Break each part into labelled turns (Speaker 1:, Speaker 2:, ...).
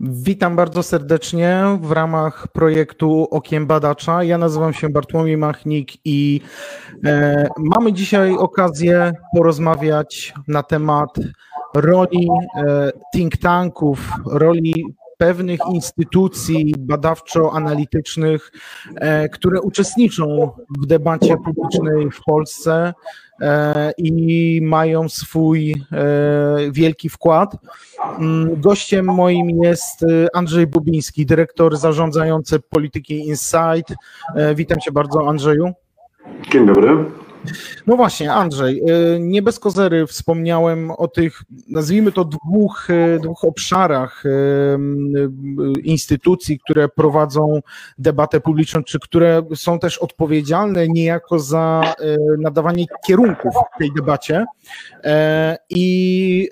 Speaker 1: Witam bardzo serdecznie w ramach projektu Okiem Badacza. Ja nazywam się Bartłomiej Machnik i e, mamy dzisiaj okazję porozmawiać na temat roli e, think tanków, roli pewnych instytucji badawczo-analitycznych, e, które uczestniczą w debacie publicznej w Polsce e, i mają swój e, wielki wkład. Mm, gościem moim jest Andrzej Bubiński, dyrektor zarządzający polityki Insight. Witam cię bardzo, Andrzeju.
Speaker 2: Dzień dobry.
Speaker 1: No właśnie, Andrzej, y, nie bez kozery wspomniałem o tych, nazwijmy to dwóch, y, dwóch obszarach y, instytucji, które prowadzą debatę publiczną, czy które są też odpowiedzialne niejako za nadawanie kierunków tej debacie e, i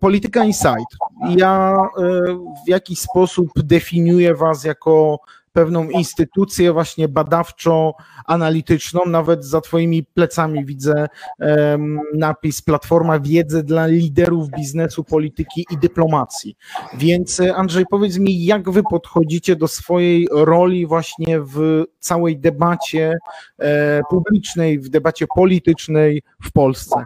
Speaker 1: polityka insight. Ja w jakiś sposób definiuję was jako pewną instytucję właśnie badawczo-analityczną. Nawet za Twoimi plecami widzę um, napis Platforma Wiedzy dla liderów biznesu, polityki i dyplomacji. Więc Andrzej, powiedz mi, jak Wy podchodzicie do swojej roli właśnie w całej debacie e, publicznej, w debacie politycznej w Polsce?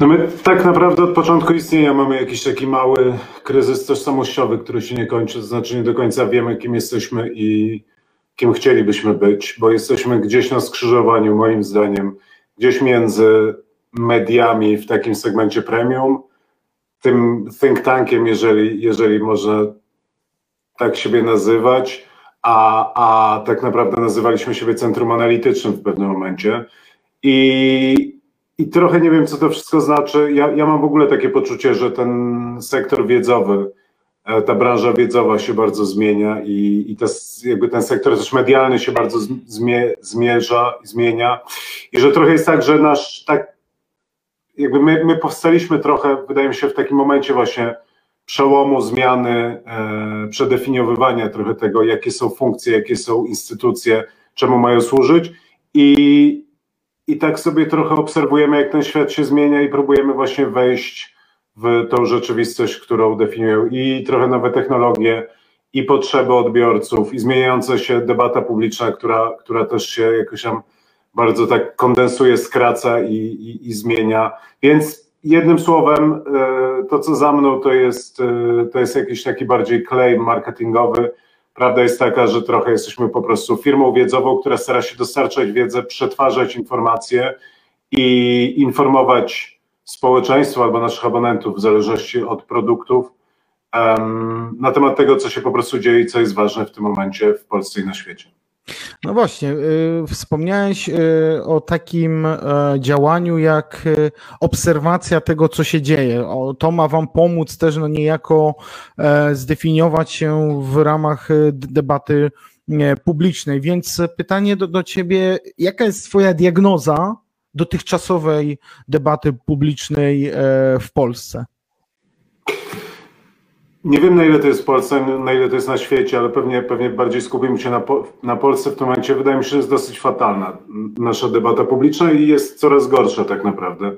Speaker 2: No my tak naprawdę od początku istnienia mamy jakiś taki mały kryzys tożsamościowy, który się nie kończy, to znaczy nie do końca wiemy, kim jesteśmy i kim chcielibyśmy być, bo jesteśmy gdzieś na skrzyżowaniu, moim zdaniem, gdzieś między mediami w takim segmencie premium, tym think tankiem, jeżeli, jeżeli można tak siebie nazywać, a, a tak naprawdę nazywaliśmy siebie centrum analitycznym w pewnym momencie. I, i trochę nie wiem, co to wszystko znaczy. Ja, ja mam w ogóle takie poczucie, że ten sektor wiedzowy, e, ta branża wiedzowa się bardzo zmienia i, i to, jakby ten sektor też medialny się bardzo zmie, zmierza, zmienia i że trochę jest tak, że nasz tak jakby my, my powstaliśmy trochę, wydaje mi się, w takim momencie właśnie przełomu, zmiany, e, przedefiniowywania trochę tego, jakie są funkcje, jakie są instytucje, czemu mają służyć i, i tak sobie trochę obserwujemy, jak ten świat się zmienia i próbujemy właśnie wejść w tą rzeczywistość, którą definiują i trochę nowe technologie, i potrzeby odbiorców, i zmieniająca się debata publiczna, która, która też się jakoś tam bardzo tak kondensuje, skraca i, i, i zmienia. Więc jednym słowem, e, to co za mną to jest, e, to jest jakiś taki bardziej claim marketingowy, Prawda jest taka, że trochę jesteśmy po prostu firmą wiedzową, która stara się dostarczać wiedzę, przetwarzać informacje i informować społeczeństwo albo naszych abonentów, w zależności od produktów, na temat tego, co się po prostu dzieje i co jest ważne w tym momencie w Polsce i na świecie.
Speaker 1: No właśnie, y, wspomniałeś y, o takim e, działaniu jak y, obserwacja tego, co się dzieje. To ma Wam pomóc też no niejako e, zdefiniować się w ramach debaty publicznej. Więc pytanie do, do Ciebie, jaka jest Twoja diagnoza dotychczasowej debaty publicznej e, w Polsce?
Speaker 2: Nie wiem, na ile to jest w Polsce, na ile to jest na świecie, ale pewnie, pewnie bardziej skupimy się na, na Polsce w tym momencie. Wydaje mi się, że jest dosyć fatalna nasza debata publiczna i jest coraz gorsza tak naprawdę.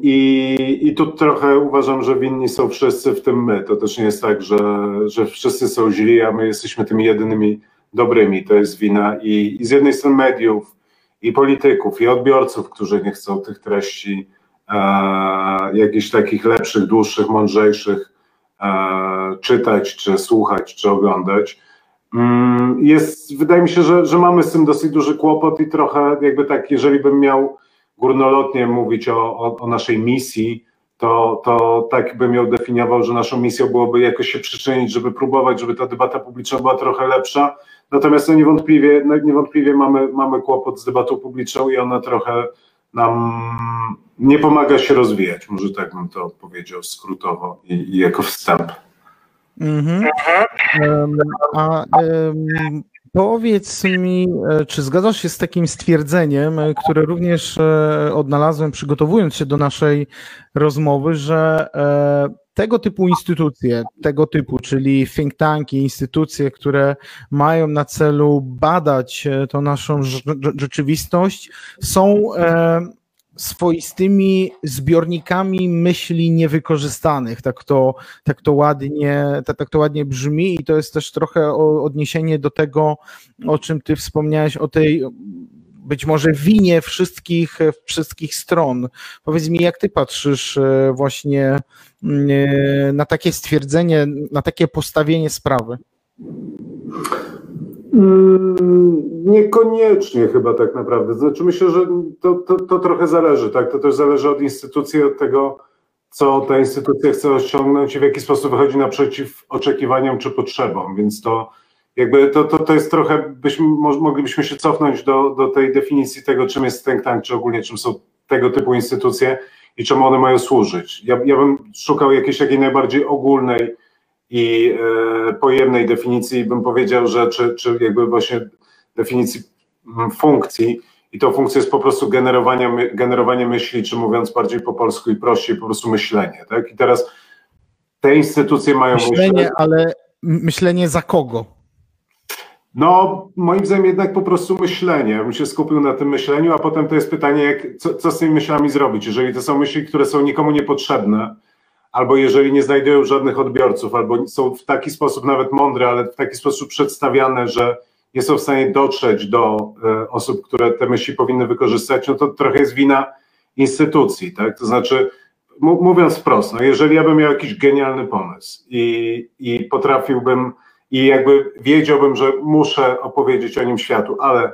Speaker 2: I, I tu trochę uważam, że winni są wszyscy, w tym my. To też nie jest tak, że, że wszyscy są źli, a my jesteśmy tymi jedynymi dobrymi. To jest wina i, i z jednej strony mediów, i polityków, i odbiorców, którzy nie chcą tych treści e, jakichś takich lepszych, dłuższych, mądrzejszych, czytać, czy słuchać, czy oglądać. Mm, jest, wydaje mi się, że, że mamy z tym dosyć duży kłopot i trochę jakby tak, jeżeli bym miał górnolotnie mówić o, o, o naszej misji, to, to tak bym ją definiował, że naszą misją byłoby jakoś się przyczynić, żeby próbować, żeby ta debata publiczna była trochę lepsza. Natomiast no niewątpliwie, no niewątpliwie mamy, mamy kłopot z debatą publiczną i ona trochę nam nie pomaga się rozwijać. Może tak bym to powiedział skrótowo i, i jako wstęp.
Speaker 1: Um, a um, powiedz mi, e, czy zgadzasz się z takim stwierdzeniem, e, które również e, odnalazłem przygotowując się do naszej rozmowy, że tego typu instytucje, tego typu, czyli think tanki, instytucje, które mają na celu badać tą naszą rzeczywistość, są swoistymi zbiornikami myśli niewykorzystanych. Tak to, tak to, ładnie, tak, tak to ładnie brzmi i to jest też trochę odniesienie do tego, o czym ty wspomniałeś, o tej być może winie wszystkich, wszystkich stron. Powiedz mi, jak ty patrzysz e, właśnie mm, e, na takie stwierdzenie, na takie postawienie sprawy?
Speaker 2: Mm, niekoniecznie chyba tak naprawdę. Znaczy myślę, że to, to, to trochę zależy, tak? To też zależy od instytucji, od tego, co ta instytucja chce osiągnąć i w jaki sposób wychodzi naprzeciw oczekiwaniom czy potrzebom, więc to jakby to, to, to jest trochę, byśmy, moglibyśmy się cofnąć do, do tej definicji tego, czym jest think tank, czy ogólnie czym są tego typu instytucje i czemu one mają służyć. Ja, ja bym szukał jakiejś takiej najbardziej ogólnej i e, pojemnej definicji, bym powiedział, że czy, czy jakby właśnie definicji mm, funkcji i to funkcja jest po prostu generowanie, generowanie myśli, czy mówiąc bardziej po polsku i prościej, po prostu myślenie, tak? I teraz te instytucje mają
Speaker 1: myślenie, myślenie ale myślenie za kogo?
Speaker 2: No, moim zdaniem jednak po prostu myślenie. Ja bym się skupił na tym myśleniu, a potem to jest pytanie, jak, co, co z tymi myślami zrobić. Jeżeli to są myśli, które są nikomu niepotrzebne, albo jeżeli nie znajdują żadnych odbiorców, albo są w taki sposób nawet mądre, ale w taki sposób przedstawiane, że nie są w stanie dotrzeć do e, osób, które te myśli powinny wykorzystać, no to trochę jest wina instytucji, tak? To znaczy, mówiąc wprost, no jeżeli ja bym miał jakiś genialny pomysł i, i potrafiłbym i jakby wiedziałbym, że muszę opowiedzieć o nim światu, ale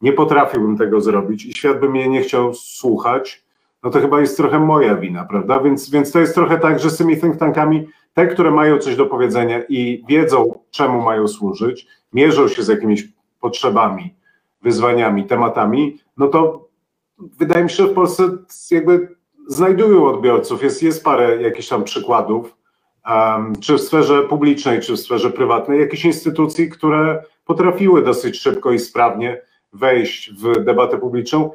Speaker 2: nie potrafiłbym tego zrobić i świat by mnie nie chciał słuchać, no to chyba jest trochę moja wina, prawda? Więc, więc to jest trochę tak, że z tymi think tankami, te, które mają coś do powiedzenia i wiedzą, czemu mają służyć, mierzą się z jakimiś potrzebami, wyzwaniami, tematami, no to wydaje mi się, że w Polsce jakby znajdują odbiorców. Jest, jest parę jakichś tam przykładów, czy w sferze publicznej, czy w sferze prywatnej, jakichś instytucji, które potrafiły dosyć szybko i sprawnie wejść w debatę publiczną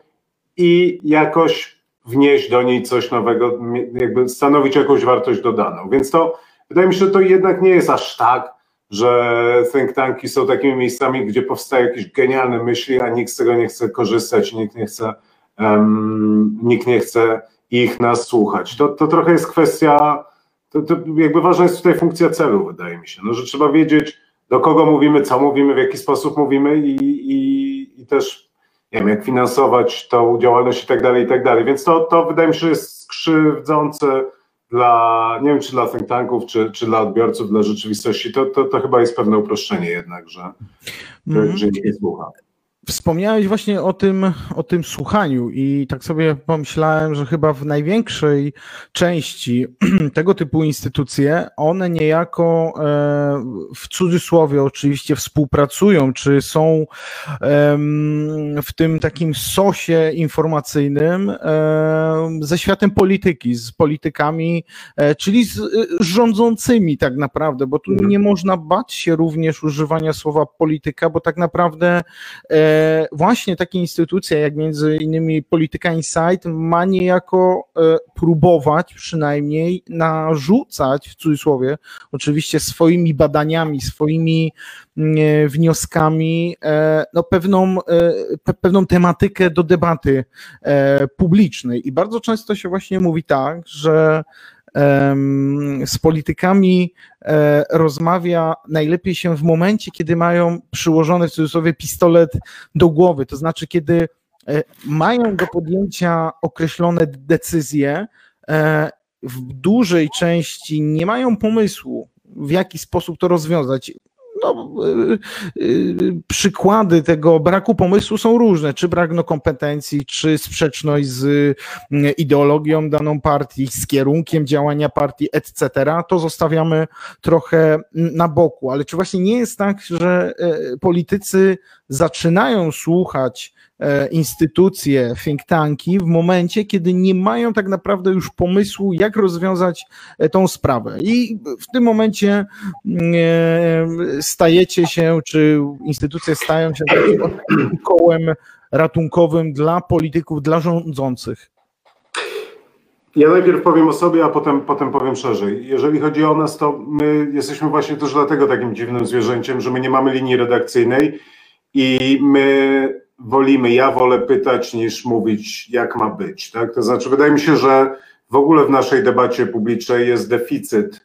Speaker 2: i jakoś wnieść do niej coś nowego, jakby stanowić jakąś wartość dodaną. Więc to wydaje mi się, że to jednak nie jest aż tak, że think tanki są takimi miejscami, gdzie powstają jakieś genialne myśli, a nikt z tego nie chce korzystać, nikt nie chce, um, nikt nie chce ich nas słuchać. To, to trochę jest kwestia, to, to jakby ważna jest tutaj funkcja celu, wydaje mi się, no, że trzeba wiedzieć, do kogo mówimy, co mówimy, w jaki sposób mówimy i, i, i też nie wiem, jak finansować tą działalność i tak dalej, i tak dalej. Więc to, to wydaje mi się, że jest skrzywdzące dla, nie wiem, czy dla think tanków, czy, czy dla odbiorców, dla rzeczywistości. To, to, to chyba jest pewne uproszczenie jednak, że, mm. że nikt nie słucha.
Speaker 1: Wspomniałeś właśnie o tym, o tym słuchaniu i tak sobie pomyślałem, że chyba w największej części tego typu instytucje, one niejako e, w cudzysłowie oczywiście współpracują, czy są w tym takim sosie informacyjnym ze światem polityki, z politykami, e, czyli z rządzącymi tak naprawdę, bo tu nie można bać się również używania słowa polityka, bo tak naprawdę e, właśnie takie instytucje, jak między innymi Polityka Insight, ma niejako e, próbować przynajmniej narzucać, w cudzysłowie, oczywiście swoimi badaniami, swoimi mm, e, wnioskami, e, no pewną, pewną tematykę do debaty publicznej. I bardzo często się właśnie mówi tak, że z politykami e, rozmawia najlepiej się w momencie, kiedy mają przyłożony w cudzysłowie pistolet do głowy, to znaczy kiedy e, mają do podjęcia określone decyzje, e, w dużej części nie mają pomysłu, w jaki sposób to rozwiązać no, y, y, przykłady tego braku pomysłu są różne, czy brak kompetencji, czy sprzeczność z y, ideologią daną partii, z kierunkiem działania partii, etc. To zostawiamy trochę na boku, ale czy właśnie nie jest tak, że politycy zaczynają słuchać instytucje, think tanki w momencie, kiedy nie mają tak naprawdę już pomysłu, jak rozwiązać e, tą sprawę. I w tym momencie mm, e, stajecie się, czy instytucje stają się takim kołem ratunkowym dla polityków, dla rządzących.
Speaker 2: Ja najpierw powiem o sobie, a potem, potem powiem szerzej. Jeżeli chodzi o nas, to my jesteśmy właśnie też dlatego takim dziwnym zwierzęciem, że my nie mamy linii redakcyjnej i my wolimy, ja wolę pytać niż mówić, jak ma być. Tak? To znaczy, wydaje mi się, że w ogóle w naszej debacie publicznej jest deficyt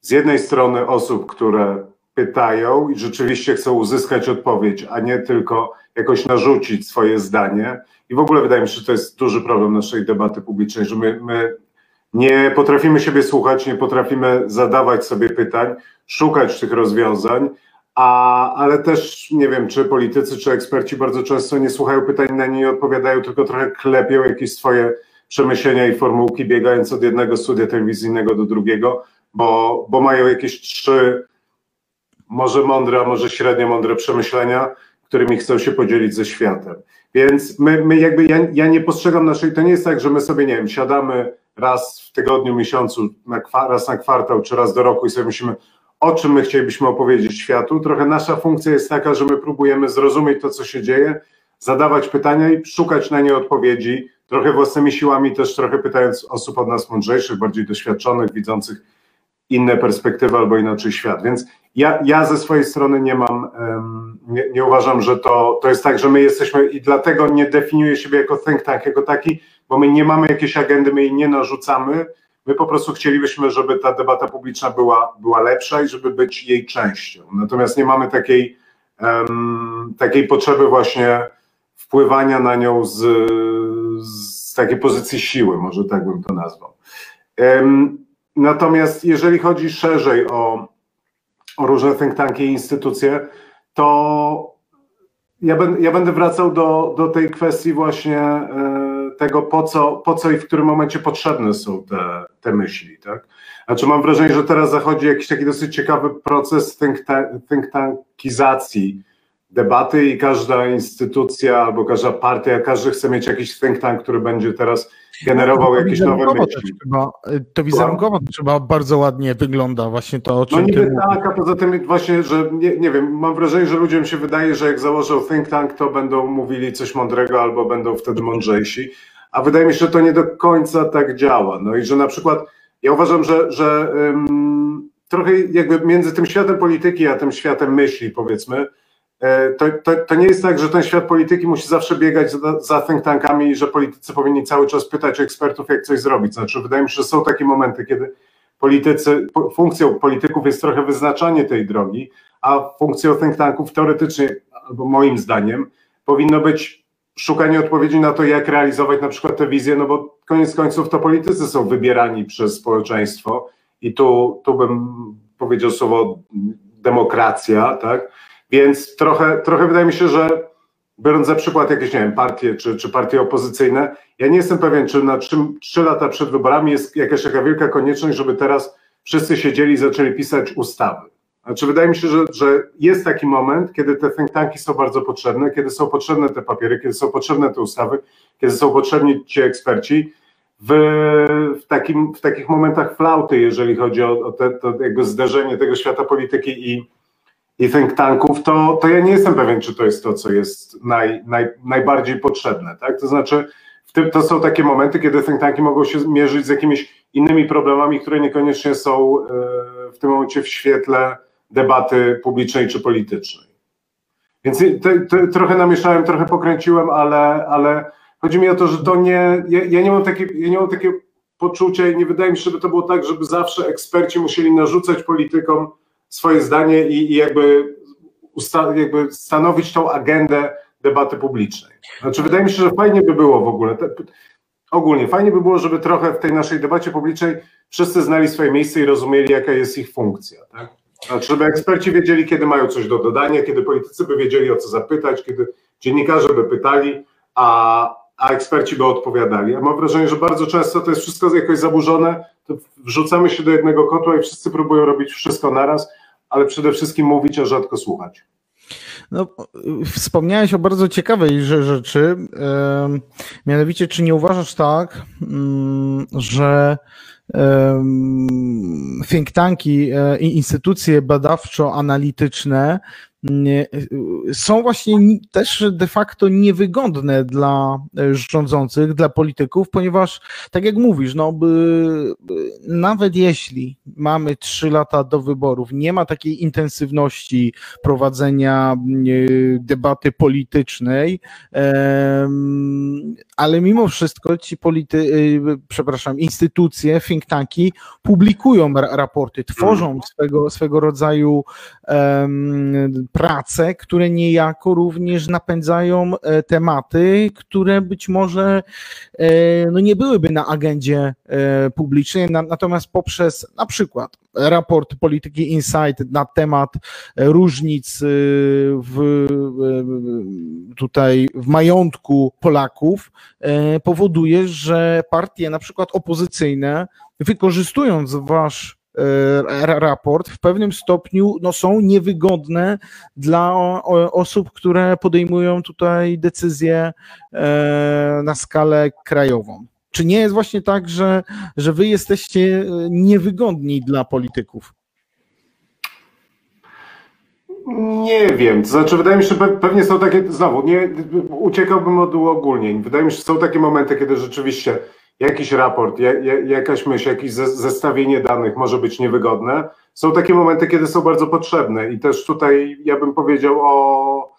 Speaker 2: z jednej strony osób, które pytają i rzeczywiście chcą uzyskać odpowiedź, a nie tylko jakoś narzucić swoje zdanie. I w ogóle wydaje mi się, że to jest duży problem naszej debaty publicznej, że my, my nie potrafimy siebie słuchać, nie potrafimy zadawać sobie pytań, szukać tych rozwiązań, a, ale też nie wiem, czy politycy, czy eksperci bardzo często nie słuchają pytań, na nie odpowiadają, tylko trochę klepią jakieś swoje przemyślenia i formułki, biegając od jednego studia telewizyjnego do drugiego, bo, bo mają jakieś trzy, może mądre, a może średnio mądre przemyślenia, którymi chcą się podzielić ze światem. Więc my, my jakby, ja, ja nie postrzegam naszej, to nie jest tak, że my sobie, nie wiem, siadamy raz w tygodniu, miesiącu, na, raz na kwartał, czy raz do roku i sobie myślimy, o czym my chcielibyśmy opowiedzieć światu. Trochę nasza funkcja jest taka, że my próbujemy zrozumieć to, co się dzieje, zadawać pytania i szukać na nie odpowiedzi, trochę własnymi siłami, też trochę pytając osób od nas mądrzejszych, bardziej doświadczonych, widzących inne perspektywy albo inaczej świat. Więc ja, ja ze swojej strony nie mam, nie, nie, uważam, że to, to jest tak, że my jesteśmy i dlatego nie definiuję siebie jako think tank, jako taki, bo my nie mamy jakiejś agendy, my jej nie narzucamy. My po prostu chcielibyśmy, żeby ta debata publiczna była, była lepsza i żeby być jej częścią. Natomiast nie mamy takiej, um, takiej potrzeby właśnie wpływania na nią z, z takiej pozycji siły, może tak bym to nazwał. Um, natomiast jeżeli chodzi szerzej o, o różne think tanki i instytucje, to ja, ben, ja będę wracał do, do tej kwestii właśnie e, tego, po co, po co i w którym momencie potrzebne są te, te myśli. Tak? Znaczy mam wrażenie, że teraz zachodzi jakiś taki dosyć ciekawy proces think, think tankizacji debaty i każda instytucja albo każda partia, każdy chce mieć jakiś think tank, który będzie teraz generował jakieś nowe myśli.
Speaker 1: Trzeba, to wizerunkowo to trzeba bardzo ładnie wygląda właśnie to, o czym
Speaker 2: No niby tak, a poza tym właśnie, że nie, nie wiem, mam wrażenie, że ludziom się wydaje, że jak założą think tank, to będą mówili coś mądrego albo będą wtedy mądrzejsi, a wydaje mi się, że to nie do końca tak działa. No i że na przykład ja uważam, że, że um, trochę jakby między tym światem polityki a tym światem myśli, powiedzmy, E, to, to, to, nie jest tak, że ten świat polityki musi zawsze biegać za, za think tankami i że politycy powinni cały czas pytać ekspertów, jak coś zrobić. Znaczy, wydaje mi się, że są takie momenty, kiedy politycy, funkcją polityków jest trochę wyznaczanie tej drogi, a funkcją think tanków teoretycznie, albo moim zdaniem, powinno być szukanie odpowiedzi na to, jak realizować na przykład tę wizję, no bo koniec końców to politycy są wybierani przez społeczeństwo i tu, tu bym powiedział słowo demokracja, tak? Więc trochę, trochę wydaje mi się, że biorąc za przykład jakieś, nie wiem, partie czy, czy partie opozycyjne, ja nie jestem pewien, czy na trzy lata przed wyborami jest jakaś taka wielka konieczność, żeby teraz wszyscy siedzieli i zaczęli pisać ustawy. Znaczy, wydaje mi się, że, że jest taki moment, kiedy te think tanki są bardzo potrzebne, kiedy są potrzebne te papiery, kiedy są potrzebne te ustawy, kiedy są potrzebni ci eksperci. W, w, takim, w takich momentach flauty, jeżeli chodzi o, o te, to jakby zderzenie tego świata polityki i, i think tanków, to, to ja nie jestem pewien, czy to jest to, co jest naj, naj, najbardziej potrzebne. Tak? To znaczy, tym, to są takie momenty, kiedy think tanki mogą się mierzyć z jakimiś innymi problemami, które niekoniecznie są e, w tym momencie w świetle debaty publicznej czy politycznej. Więc te, te, trochę namieszałem, trochę pokręciłem, ale, ale chodzi mi o to, że to nie. Ja, ja, nie mam takie, ja nie mam takie poczucia i nie wydaje mi się, żeby to było tak, żeby zawsze eksperci musieli narzucać politykom swoje zdanie i, i jakby, usta, jakby stanowić tą agendę debaty publicznej. Znaczy, wydaje mi się, że fajnie by było w ogóle, te, ogólnie, fajnie by było, żeby trochę w tej naszej debacie publicznej wszyscy znali swoje miejsce i rozumieli, jaka jest ich funkcja. Tak? Znaczy, żeby eksperci wiedzieli, kiedy mają coś do dodania, kiedy politycy by wiedzieli, o co zapytać, kiedy dziennikarze by pytali, a, a eksperci by odpowiadali. Ja mam wrażenie, że bardzo często to jest wszystko jakoś zaburzone, to wrzucamy się do jednego kotła i wszyscy próbują robić wszystko naraz, ale przede wszystkim mówić, a rzadko słuchać.
Speaker 1: No, wspomniałeś o bardzo ciekawej rzeczy. Mianowicie, czy nie uważasz tak, mm, że think tanki e, i instytucje badawczo-analityczne są właśnie też de facto niewygodne dla rządzących, dla polityków, ponieważ tak jak mówisz, no, by, nawet jeśli mamy trzy lata do wyborów, nie ma takiej intensywności prowadzenia debaty politycznej, ale mimo wszystko ci polity, y, przepraszam, instytucje, think tanki publikują raporty, tworzą swego, swego rodzaju prace, które niejako również napędzają e, tematy, które być może e, no nie byłyby na agendzie e, publicznej, natomiast poprzez na przykład raport Polityki Insight na temat różnic w, tutaj w majątku Polaków powoduje, że partie na przykład opozycyjne wykorzystując wasz raport w pewnym stopniu no, są niewygodne dla osób, które podejmują tutaj decyzje e, na skalę krajową. Czy nie jest właśnie tak, że, że wy jesteście e, niewygodni dla polityków?
Speaker 2: Nie wiem, to znaczy wydaje mi się, że pewnie są takie, znowu, nie, uciekałbym od uogólnień. Wydaje mi się, że są takie momenty, kiedy rzeczywiście jakiś raport, jakaś myśl, jakieś zestawienie danych może być niewygodne. Są takie momenty, kiedy są bardzo potrzebne i też tutaj ja bym powiedział o,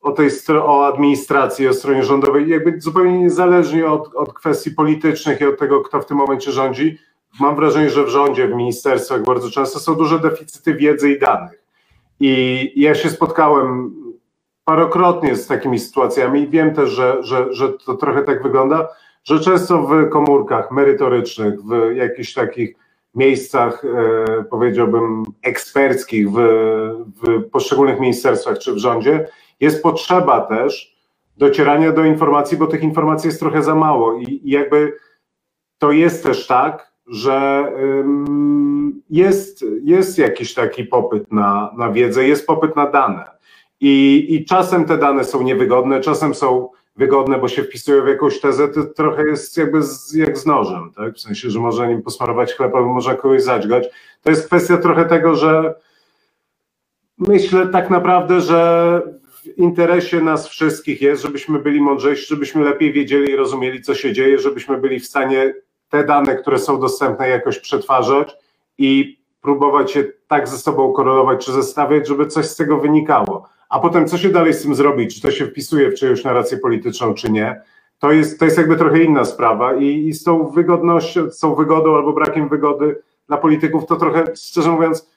Speaker 2: o tej o administracji, o stronie rządowej, jakby zupełnie niezależnie od, od kwestii politycznych i od tego, kto w tym momencie rządzi. Mam wrażenie, że w rządzie, w ministerstwach bardzo często są duże deficyty wiedzy i danych. I ja się spotkałem parokrotnie z takimi sytuacjami i wiem też, że, że, że to trochę tak wygląda że często w komórkach merytorycznych, w jakichś takich miejscach, e, powiedziałbym, eksperckich w, w poszczególnych ministerstwach czy w rządzie, jest potrzeba też docierania do informacji, bo tych informacji jest trochę za mało. I, i jakby to jest też tak, że jest, jest jakiś taki popyt na, na wiedzę, jest popyt na dane. I, I czasem te dane są niewygodne, czasem są wygodne, bo się wpisują w jakąś tezę, to trochę jest jakby z, jak z nożem, tak? w sensie, że można nim posmarować chleb albo można kogoś zadźgać. To jest kwestia trochę tego, że myślę tak naprawdę, że w interesie nas wszystkich jest, żebyśmy byli mądrzejsi, żebyśmy lepiej wiedzieli i rozumieli, co się dzieje, żebyśmy byli w stanie te dane, które są dostępne, jakoś przetwarzać i próbować je tak ze sobą korelować czy zestawiać, żeby coś z tego wynikało a potem co się dalej z tym zrobi, czy to się wpisuje w czyjąś narrację polityczną, czy nie, to jest, to jest jakby trochę inna sprawa i, i z tą wygodnością, z tą wygodą albo brakiem wygody dla polityków to trochę, szczerze mówiąc,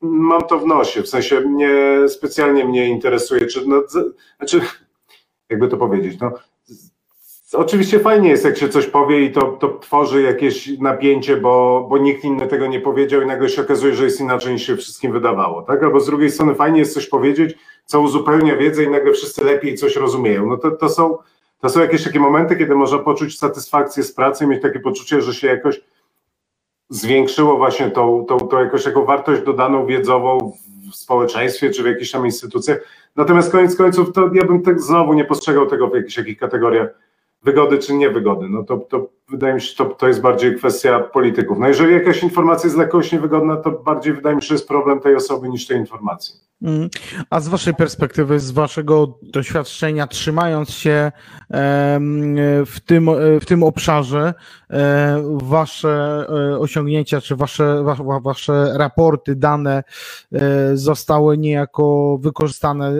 Speaker 2: mam to w nosie, w sensie mnie specjalnie mnie interesuje, czy, no, znaczy, jakby to powiedzieć, no, Oczywiście fajnie jest, jak się coś powie i to, to tworzy jakieś napięcie, bo, bo nikt inny tego nie powiedział i nagle się okazuje, że jest inaczej niż się wszystkim wydawało. Tak? Albo z drugiej strony fajnie jest coś powiedzieć, co uzupełnia wiedzę i nagle wszyscy lepiej coś rozumieją. No to, to, są, to są jakieś takie momenty, kiedy można poczuć satysfakcję z pracy mieć takie poczucie, że się jakoś zwiększyło właśnie tą, tą, tą jakąś taką wartość dodaną wiedzową w społeczeństwie czy w jakichś tam instytucjach. Natomiast koniec końców to ja bym tak znowu nie postrzegał tego w jakichś jakich kategoriach wygody czy niewygody. No to, to wydaje mi się, to, to jest bardziej kwestia polityków. No jeżeli jakaś informacja jest dla kogoś niewygodna, to bardziej wydaje mi się, że jest problem tej osoby niż tej informacji.
Speaker 1: Mm. A z Waszej perspektywy, z Waszego doświadczenia, trzymając się w tym, w tym obszarze, e, Wasze e, osiągnięcia czy Wasze, wasze raporty, dane e, zostały niejako wykorzystane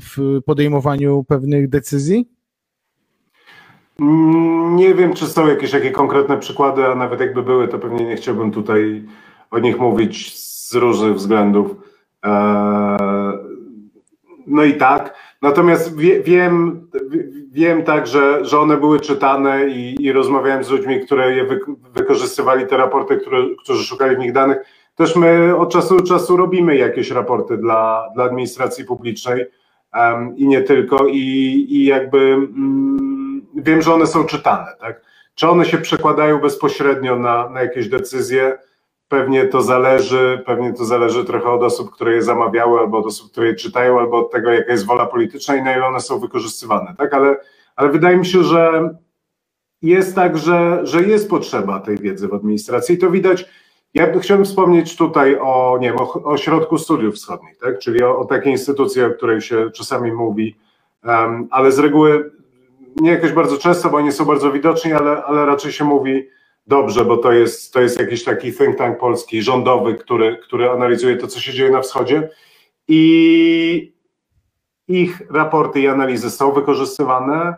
Speaker 1: w podejmowaniu pewnych decyzji?
Speaker 2: Nie wiem, czy są jakieś takie konkretne przykłady, a nawet jakby były, to pewnie nie chciałbym tutaj o nich mówić z różnych względów. Eee, no i tak. Natomiast wie, wiem, wiem tak, że, że one były czytane i, i rozmawiałem z ludźmi, które je wy, wykorzystywali, te raporty, które, którzy szukali w nich danych. Też my od czasu do czasu robimy jakieś raporty dla, dla administracji publicznej um, i nie tylko. I, i jakby. Mm, wiem, że one są czytane, tak? Czy one się przekładają bezpośrednio na, na jakieś decyzje? Pewnie to zależy, pewnie to zależy trochę od osób, które je zamawiały, albo od osób, które je czytają, albo od tego, jaka jest wola polityczna i na ile one są wykorzystywane, tak? Ale, ale wydaje mi się, że jest tak, że, że jest potrzeba tej wiedzy w administracji i to widać ja chciałbym wspomnieć tutaj o, nie wiem, o, o Ośrodku Studiów Wschodnich, tak? czyli o, o takiej instytucji, o której się czasami mówi, um, ale z reguły nie jakoś bardzo często, bo oni są bardzo widoczni, ale, ale raczej się mówi dobrze, bo to jest, to jest jakiś taki think tank polski, rządowy, który, który analizuje to, co się dzieje na wschodzie i ich raporty i analizy są wykorzystywane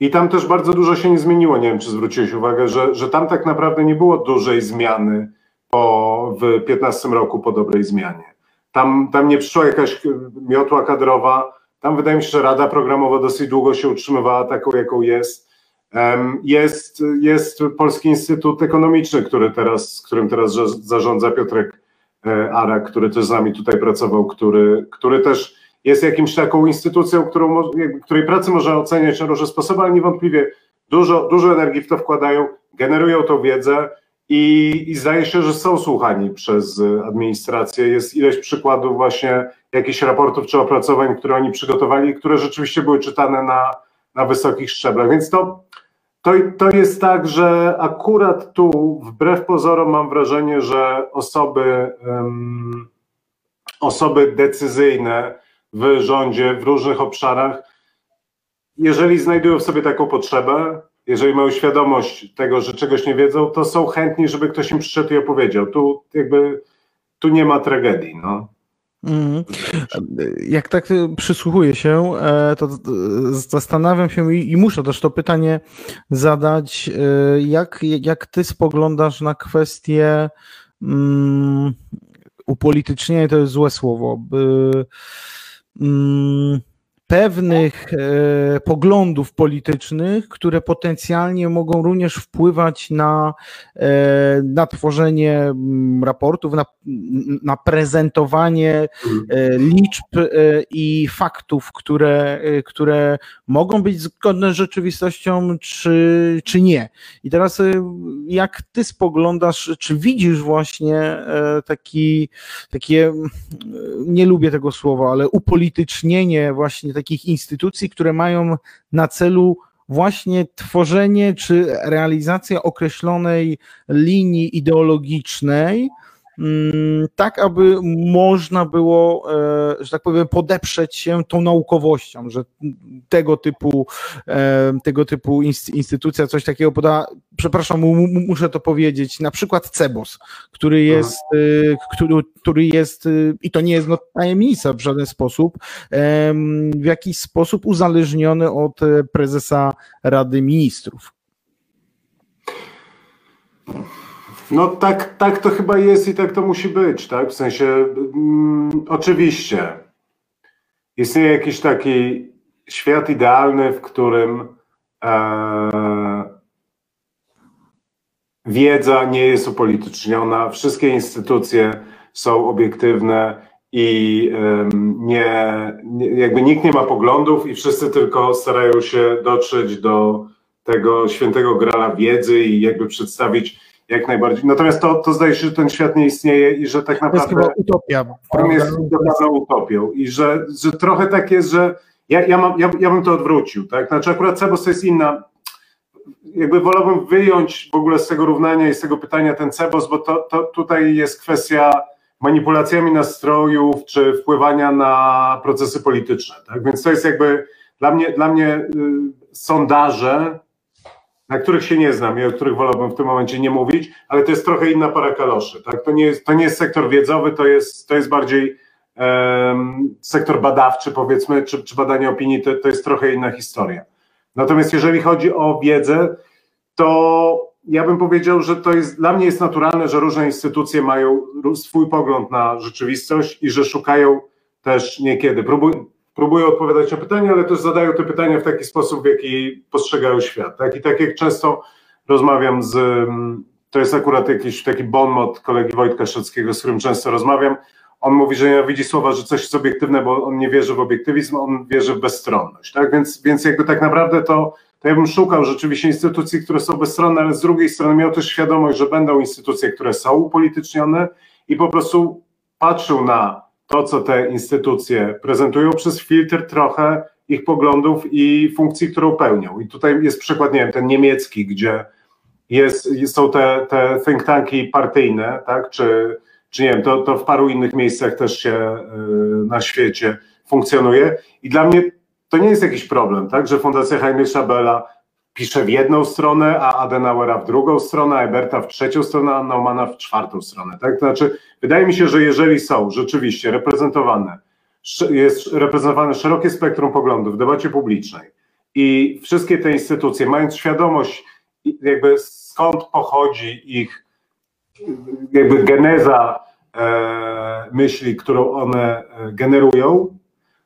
Speaker 2: i tam też bardzo dużo się nie zmieniło. Nie wiem, czy zwróciłeś uwagę, że, że tam tak naprawdę nie było dużej zmiany po, w 15 roku po dobrej zmianie. Tam, tam nie przyszła jakaś miotła kadrowa. Tam wydaje mi się, że Rada Programowa dosyć długo się utrzymywała taką, jaką jest. Jest, jest Polski Instytut Ekonomiczny, który teraz, którym teraz zarządza Piotrek e, Arak, który też z nami tutaj pracował, który, który też jest jakimś taką instytucją, którą, której pracę można oceniać na różne sposoby, ale niewątpliwie dużo, dużo energii w to wkładają, generują tą wiedzę i, i zdaje się, że są słuchani przez administrację. Jest ileś przykładów właśnie jakichś raportów czy opracowań, które oni przygotowali, które rzeczywiście były czytane na, na wysokich szczeblach. Więc to, to, to jest tak, że akurat tu wbrew pozorom mam wrażenie, że osoby, um, osoby decyzyjne w rządzie, w różnych obszarach, jeżeli znajdują w sobie taką potrzebę, jeżeli mają świadomość tego, że czegoś nie wiedzą, to są chętni, żeby ktoś im przyszedł i opowiedział. Tu jakby tu nie ma tragedii. No. Mm.
Speaker 1: Jak tak przysłuchuję się, e, to zastanawiam się i, i muszę też to pytanie zadać, e, jak, jak ty spoglądasz na kwestię um, upolitycznienia, to jest złe słowo, by, um, pewnych e, poglądów politycznych, które potencjalnie mogą również wpływać na, e, na tworzenie mm, raportów, na, na prezentowanie e, liczb e, i faktów, które, e, które mogą być zgodne z rzeczywistością, czy, czy nie. I teraz e, jak ty spoglądasz, czy widzisz właśnie taki, takie, nie lubię tego słowa, ale upolitycznienie właśnie takich instytucji, które mają na celu właśnie tworzenie czy realizacja określonej linii ideologicznej, tak aby można było, e, że tak powiem, podeprzeć się tą naukowością, że tego typu, e, tego typu instytucja coś takiego poda, przepraszam, muszę to powiedzieć, na przykład CEBOS, który jest, e, który, który jest, i to nie jest no, tajemnica w żaden sposób, w jakiś sposób uzależniony od prezesa Rady Ministrów.
Speaker 2: No tak, tak to chyba jest i tak to musi być, tak? W sensie, mm, oczywiście, istnieje jakiś taki świat idealny, w którym e, wiedza nie jest upolityczniona, wszystkie instytucje są obiektywne i nie, nie, jakby nikt nie ma poglądów i wszyscy tylko starają się dotrzeć do tego świętego grala wiedzy i jakby przedstawić jak najbardziej. Natomiast to, to zdaje się, że ten świat nie istnieje i że tak naprawdę.
Speaker 1: To jest utopia.
Speaker 2: On jest dokładną utopią. I że, że trochę tak jest, że ja, ja, mam, ja, ja bym to odwrócił. Tak? Znaczy, akurat Cebos to jest inna. Jakby wolałbym wyjąć w ogóle z tego równania i z tego pytania ten Cebos, bo to, to tutaj jest kwestia manipulacjami nastrojów czy wpływania na procesy polityczne. Tak? Więc to jest jakby dla mnie, dla mnie y, sondaże na których się nie znam i o których wolałbym w tym momencie nie mówić, ale to jest trochę inna para kaloszy. Tak? To, nie jest, to nie jest sektor wiedzowy, to jest, to jest bardziej um, sektor badawczy, powiedzmy, czy, czy badanie opinii, to, to jest trochę inna historia. Natomiast jeżeli chodzi o wiedzę, to ja bym powiedział, że to jest dla mnie jest naturalne, że różne instytucje mają swój pogląd na rzeczywistość i że szukają też niekiedy, próbują, próbują odpowiadać na pytania, ale też zadają te pytania w taki sposób, w jaki postrzegają świat. Tak? I tak jak często rozmawiam z, mm, to jest akurat jakiś taki bon mot kolegi Wojtka Szeckiego, z którym często rozmawiam, on mówi, że widzi słowa, że coś jest obiektywne, bo on nie wierzy w obiektywizm, on wierzy w bezstronność. Tak? Więc, więc jakby tak naprawdę to, to ja bym szukał rzeczywiście instytucji, które są bezstronne, ale z drugiej strony miał też świadomość, że będą instytucje, które są upolitycznione i po prostu patrzył na to, co te instytucje prezentują przez filtr trochę ich poglądów i funkcji, którą pełnią. I tutaj jest przykład, nie wiem, ten niemiecki, gdzie jest, są te, te think tanki partyjne, tak? czy, czy nie wiem, to, to w paru innych miejscach też się na świecie funkcjonuje. I dla mnie to nie jest jakiś problem, tak? że Fundacja Heinricha Bella pisze w jedną stronę, a Adenauera w drugą stronę, a Eberta w trzecią stronę, a Naumana w czwartą stronę. Tak? To znaczy, wydaje mi się, że jeżeli są rzeczywiście reprezentowane, jest reprezentowane szerokie spektrum poglądów w debacie publicznej i wszystkie te instytucje, mając świadomość, jakby skąd pochodzi ich jakby geneza e, myśli, którą one e, generują,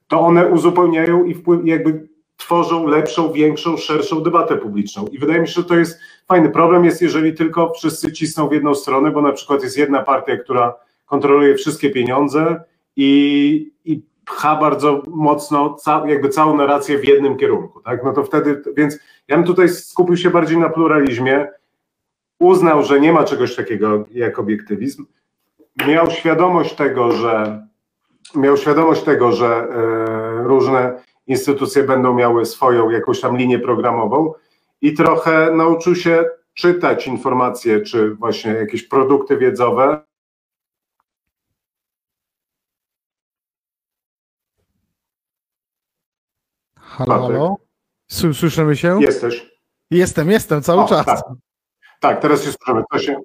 Speaker 2: to one uzupełniają i wpływ, jakby tworzą lepszą, większą, szerszą debatę publiczną. I wydaje mi się, że to jest fajny problem, jest jeżeli tylko wszyscy cisną w jedną stronę, bo na przykład jest jedna partia, która kontroluje wszystkie pieniądze i, i pcha bardzo mocno ca, jakby całą narrację w jednym kierunku. Tak? No to wtedy, więc ja bym tutaj skupił się bardziej na pluralizmie, uznał, że nie ma czegoś takiego jak obiektywizm, miał świadomość tego, że miał świadomość tego, że e, różne instytucje będą miały swoją jakąś tam linię programową i trochę nauczył się czytać informacje, czy właśnie jakieś produkty wiedzowe.
Speaker 1: Halo, halo? Słyszymy się?
Speaker 2: Jesteś.
Speaker 1: Jestem, jestem cały o, czas.
Speaker 2: Tak. tak, teraz się słyszymy. Co się,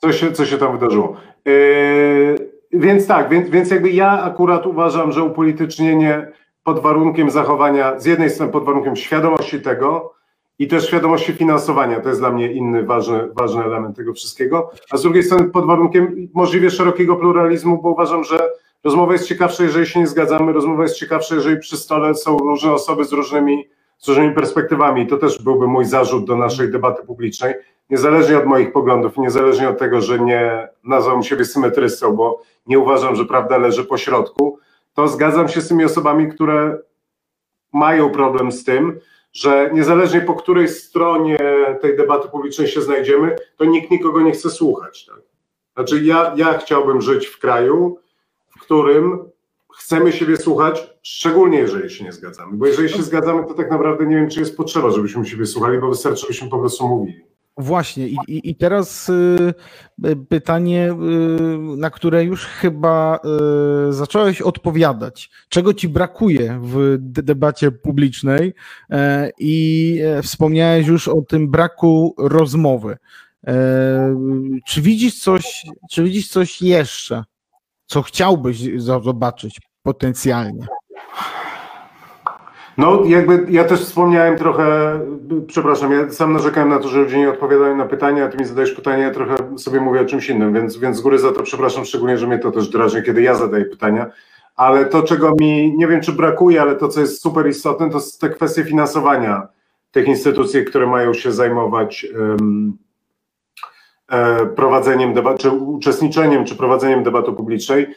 Speaker 2: co się, co się tam wydarzyło? Yy, więc tak, więc, więc jakby ja akurat uważam, że upolitycznienie pod warunkiem zachowania, z jednej strony pod warunkiem świadomości tego i też świadomości finansowania, to jest dla mnie inny ważny, ważny element tego wszystkiego, a z drugiej strony pod warunkiem możliwie szerokiego pluralizmu, bo uważam, że rozmowa jest ciekawsza, jeżeli się nie zgadzamy, rozmowa jest ciekawsza, jeżeli przy stole są różne osoby z różnymi, z różnymi perspektywami. To też byłby mój zarzut do naszej debaty publicznej, niezależnie od moich poglądów, niezależnie od tego, że nie nazwam siebie symetrystą, bo nie uważam, że prawda leży po środku, to zgadzam się z tymi osobami, które mają problem z tym, że niezależnie po której stronie tej debaty publicznej się znajdziemy, to nikt nikogo nie chce słuchać. Tak? Znaczy, ja, ja chciałbym żyć w kraju, w którym chcemy siebie słuchać, szczególnie jeżeli się nie zgadzamy. Bo jeżeli się zgadzamy, to tak naprawdę nie wiem, czy jest potrzeba, żebyśmy siebie słuchali, bo wystarczy, żebyśmy po prostu mówili.
Speaker 1: Właśnie, i, i, i teraz y, y, pytanie, y, na które już chyba zacząłeś odpowiadać. Czego ci brakuje w debacie publicznej? E, I e, wspomniałeś już o tym braku rozmowy. E, czy widzisz coś, czy widzisz coś jeszcze, co chciałbyś zobaczyć potencjalnie?
Speaker 2: No, jakby ja też wspomniałem trochę, przepraszam, ja sam narzekałem na to, że ludzie nie odpowiadają na pytania, a ty mi zadajesz pytanie, ja trochę sobie mówię o czymś innym, więc, więc z góry za to przepraszam, szczególnie, że mnie to też drażni, kiedy ja zadaję pytania. Ale to, czego mi nie wiem, czy brakuje, ale to, co jest super istotne, to te kwestie finansowania tych instytucji, które mają się zajmować um, e, prowadzeniem debat, czy uczestniczeniem, czy prowadzeniem debaty publicznej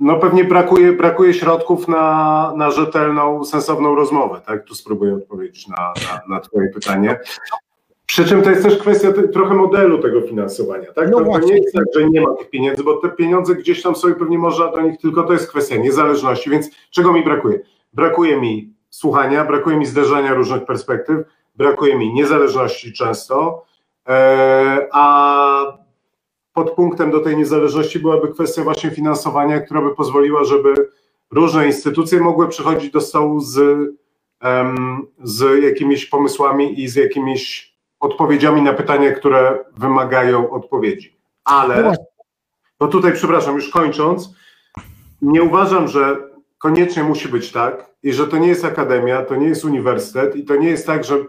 Speaker 2: no pewnie brakuje, brakuje środków na, na rzetelną, sensowną rozmowę, tak? Tu spróbuję odpowiedzieć na, na, na twoje pytanie. Przy czym to jest też kwestia trochę modelu tego finansowania, tak? No to, to, nie jest tak, że nie ma tych pieniędzy, bo te pieniądze gdzieś tam i pewnie można do nich, tylko to jest kwestia niezależności, więc czego mi brakuje? Brakuje mi słuchania, brakuje mi zderzenia różnych perspektyw, brakuje mi niezależności często, e, a podpunktem do tej niezależności byłaby kwestia właśnie finansowania, która by pozwoliła, żeby różne instytucje mogły przychodzić do stołu z, z jakimiś pomysłami i z jakimiś odpowiedziami na pytania, które wymagają odpowiedzi. Ale, no tutaj, przepraszam, już kończąc, nie uważam, że koniecznie musi być tak i że to nie jest akademia, to nie jest uniwersytet i to nie jest tak, że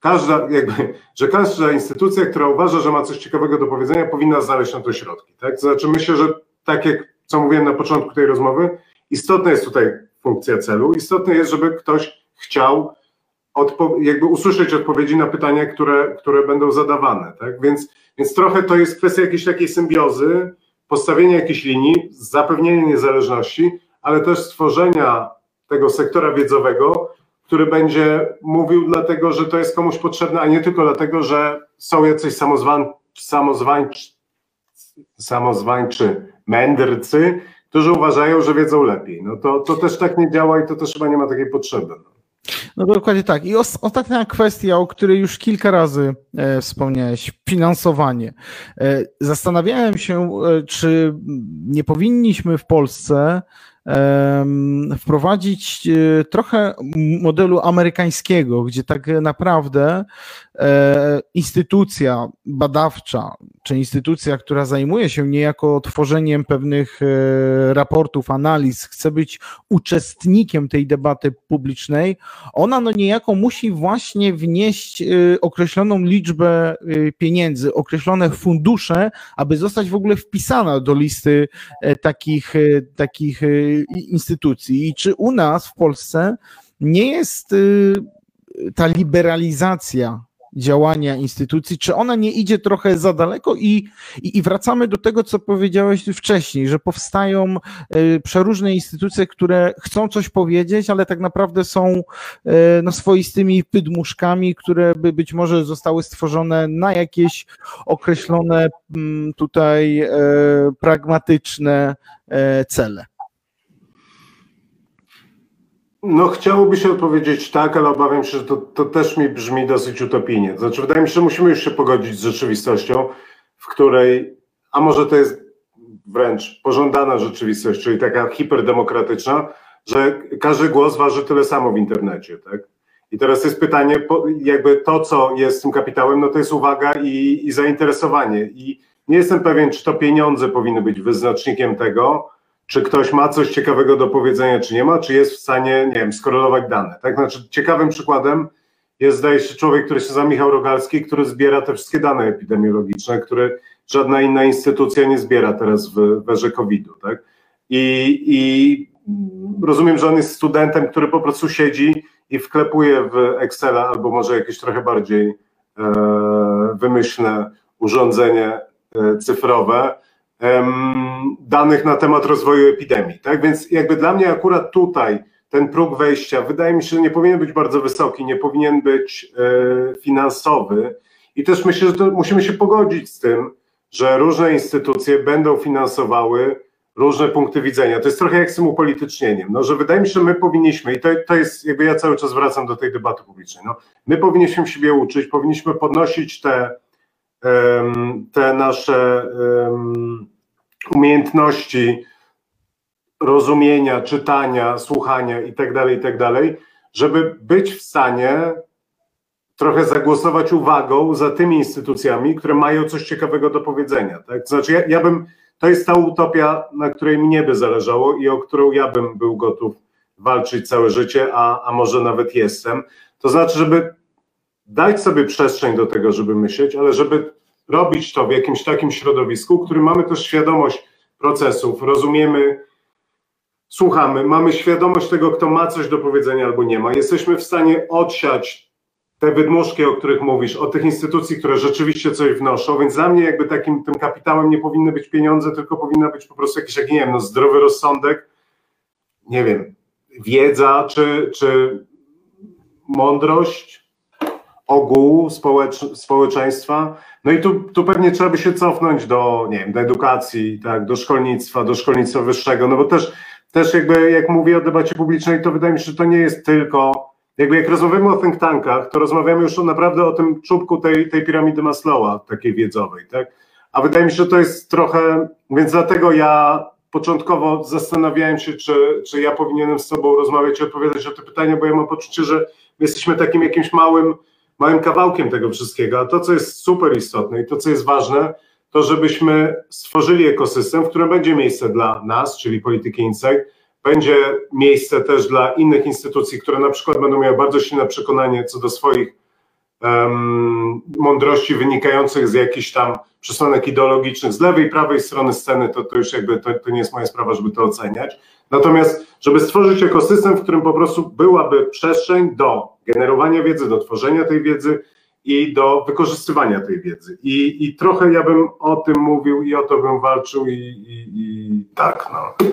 Speaker 2: każda, jakby, że każda instytucja, która uważa, że ma coś ciekawego do powiedzenia, powinna znaleźć na to środki. Tak? To znaczy myślę, że tak jak co mówiłem na początku tej rozmowy, istotna jest tutaj funkcja celu, istotne jest, żeby ktoś chciał jakby usłyszeć odpowiedzi na pytania, które, które będą zadawane. Tak? Więc, więc trochę to jest kwestia jakiejś takiej symbiozy, postawienia jakiejś linii, zapewnienia niezależności, ale też stworzenia tego sektora wiedzowego, który będzie mówił dlatego, że to jest komuś potrzebne, a nie tylko dlatego, że są jacyś samozwan, samozwańczy, samozwańczy mędrcy, którzy uważają, że wiedzą lepiej. No to, to też tak nie działa i to też chyba nie ma takiej potrzeby. No.
Speaker 1: No dokładnie tak. I os ostatnia kwestia, o której już kilka razy e, wspomniałeś, finansowanie. E, zastanawiałem się, e, czy nie powinniśmy w Polsce wprowadzić e, trochę modelu amerykańskiego, gdzie tak naprawdę instytucja badawcza, czy instytucja, która zajmuje się niejako tworzeniem pewnych e, raportów, analiz, chce być uczestnikiem tej debaty publicznej, ona no niejako musi właśnie wnieść określoną liczbę pieniędzy, określone fundusze, aby zostać w ogóle wpisana do listy takich, takich instytucji. I czy u nas w Polsce nie jest ta liberalizacja działania instytucji, czy ona nie idzie trochę za daleko i, i, i, wracamy do tego, co powiedziałeś wcześniej, że powstają y, przeróżne instytucje, które chcą coś powiedzieć, ale tak naprawdę są y, no, swoistymi pydmuszkami, które by być może zostały stworzone na jakieś określone mm, tutaj pragmatyczne cele.
Speaker 2: No chciałoby się odpowiedzieć tak, ale obawiam się, że to, to też mi brzmi dosyć utopijnie. Znaczy wydaje mi się, że musimy już się pogodzić z rzeczywistością, w której, a może to jest wręcz pożądana rzeczywistość, czyli taka hiperdemokratyczna, że każdy głos waży tyle samo w internecie, tak? I teraz jest pytanie, jakby to, co jest tym kapitałem, no to jest uwaga i, i zainteresowanie. I nie jestem pewien, czy to pieniądze powinny być wyznacznikiem tego, czy ktoś ma coś ciekawego do powiedzenia, czy nie ma, czy jest w stanie, nie wiem, skorelować dane. Tak, znaczy ciekawym przykładem jest, zdaje się, człowiek, który się nazywa Michał Rogalski, który zbiera te wszystkie dane epidemiologiczne, które żadna inna instytucja nie zbiera teraz w, w erze COVID-u, tak? I, I rozumiem, że on jest studentem, który po prostu siedzi i wklepuje w Excela albo może jakieś trochę bardziej e, wymyślne urządzenie e, cyfrowe, danych na temat rozwoju epidemii. Tak więc jakby dla mnie akurat tutaj ten próg wejścia wydaje mi się, że nie powinien być bardzo wysoki, nie powinien być e, finansowy i też myślę, że musimy się pogodzić z tym, że różne instytucje będą finansowały różne punkty widzenia. To jest trochę jak z tym upolitycznieniem, no, że wydaje mi się, że my powinniśmy, i to, to jest, jakby ja cały czas wracam do tej debaty publicznej, no, my powinniśmy siebie uczyć, powinniśmy podnosić te te nasze umiejętności rozumienia, czytania, słuchania itd., tak itd., tak żeby być w stanie trochę zagłosować uwagą za tymi instytucjami, które mają coś ciekawego do powiedzenia. Tak? To znaczy, ja, ja bym, to jest ta utopia, na której mnie by zależało i o którą ja bym był gotów walczyć całe życie, a, a może nawet jestem. To znaczy, żeby dać sobie przestrzeń do tego, żeby myśleć, ale żeby robić to w jakimś takim środowisku, w którym mamy też świadomość procesów, rozumiemy, słuchamy, mamy świadomość tego, kto ma coś do powiedzenia albo nie ma. Jesteśmy w stanie odsiać te wydmuszki, o których mówisz, od tych instytucji, które rzeczywiście coś wnoszą, więc dla mnie jakby takim tym kapitałem nie powinny być pieniądze, tylko powinna być po prostu jakiś, jak nie wiem, no, zdrowy rozsądek, nie wiem, wiedza czy, czy mądrość, ogółu społecz, społeczeństwa. No i tu, tu pewnie trzeba by się cofnąć do, nie wiem, do edukacji, tak, do szkolnictwa, do szkolnictwa wyższego, no bo też, też jakby jak mówię o debacie publicznej, to wydaje mi się, że to nie jest tylko, jakby jak rozmawiamy o think tankach, to rozmawiamy już naprawdę o tym czubku tej, tej piramidy Maslowa, takiej wiedzowej, tak, a wydaje mi się, że to jest trochę, więc dlatego ja początkowo zastanawiałem się, czy, czy ja powinienem z Tobą rozmawiać i odpowiadać o te pytania, bo ja mam poczucie, że jesteśmy takim jakimś małym małym kawałkiem tego wszystkiego. A to, co jest super istotne i to, co jest ważne, to żebyśmy stworzyli ekosystem, w którym będzie miejsce dla nas, czyli polityki Insight, będzie miejsce też dla innych instytucji, które na przykład będą miały bardzo silne przekonanie co do swoich um, mądrości wynikających z jakichś tam przesłanek ideologicznych z lewej i prawej strony sceny, to, to już jakby to, to nie jest moja sprawa, żeby to oceniać. Natomiast, żeby stworzyć ekosystem, w którym po prostu byłaby przestrzeń do generowania wiedzy, do tworzenia tej wiedzy i do wykorzystywania tej wiedzy. I, i trochę ja bym o tym mówił i o to bym walczył i, i, i tak, no.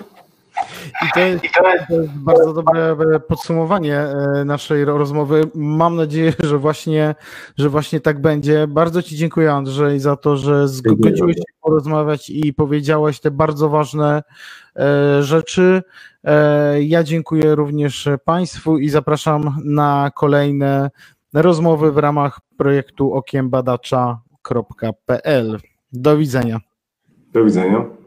Speaker 1: I to jest, to jest bardzo dobre podsumowanie e, naszej rozmowy. Mam nadzieję, że właśnie, że właśnie tak będzie. Bardzo Ci dziękuję, Andrzej, za to, że zgodziłeś się porozmawiać i powiedziałeś te bardzo ważne e, rzeczy. E, ja dziękuję również Państwu i zapraszam na kolejne rozmowy w ramach projektu okiembadacza.pl. Do widzenia.
Speaker 2: Do widzenia.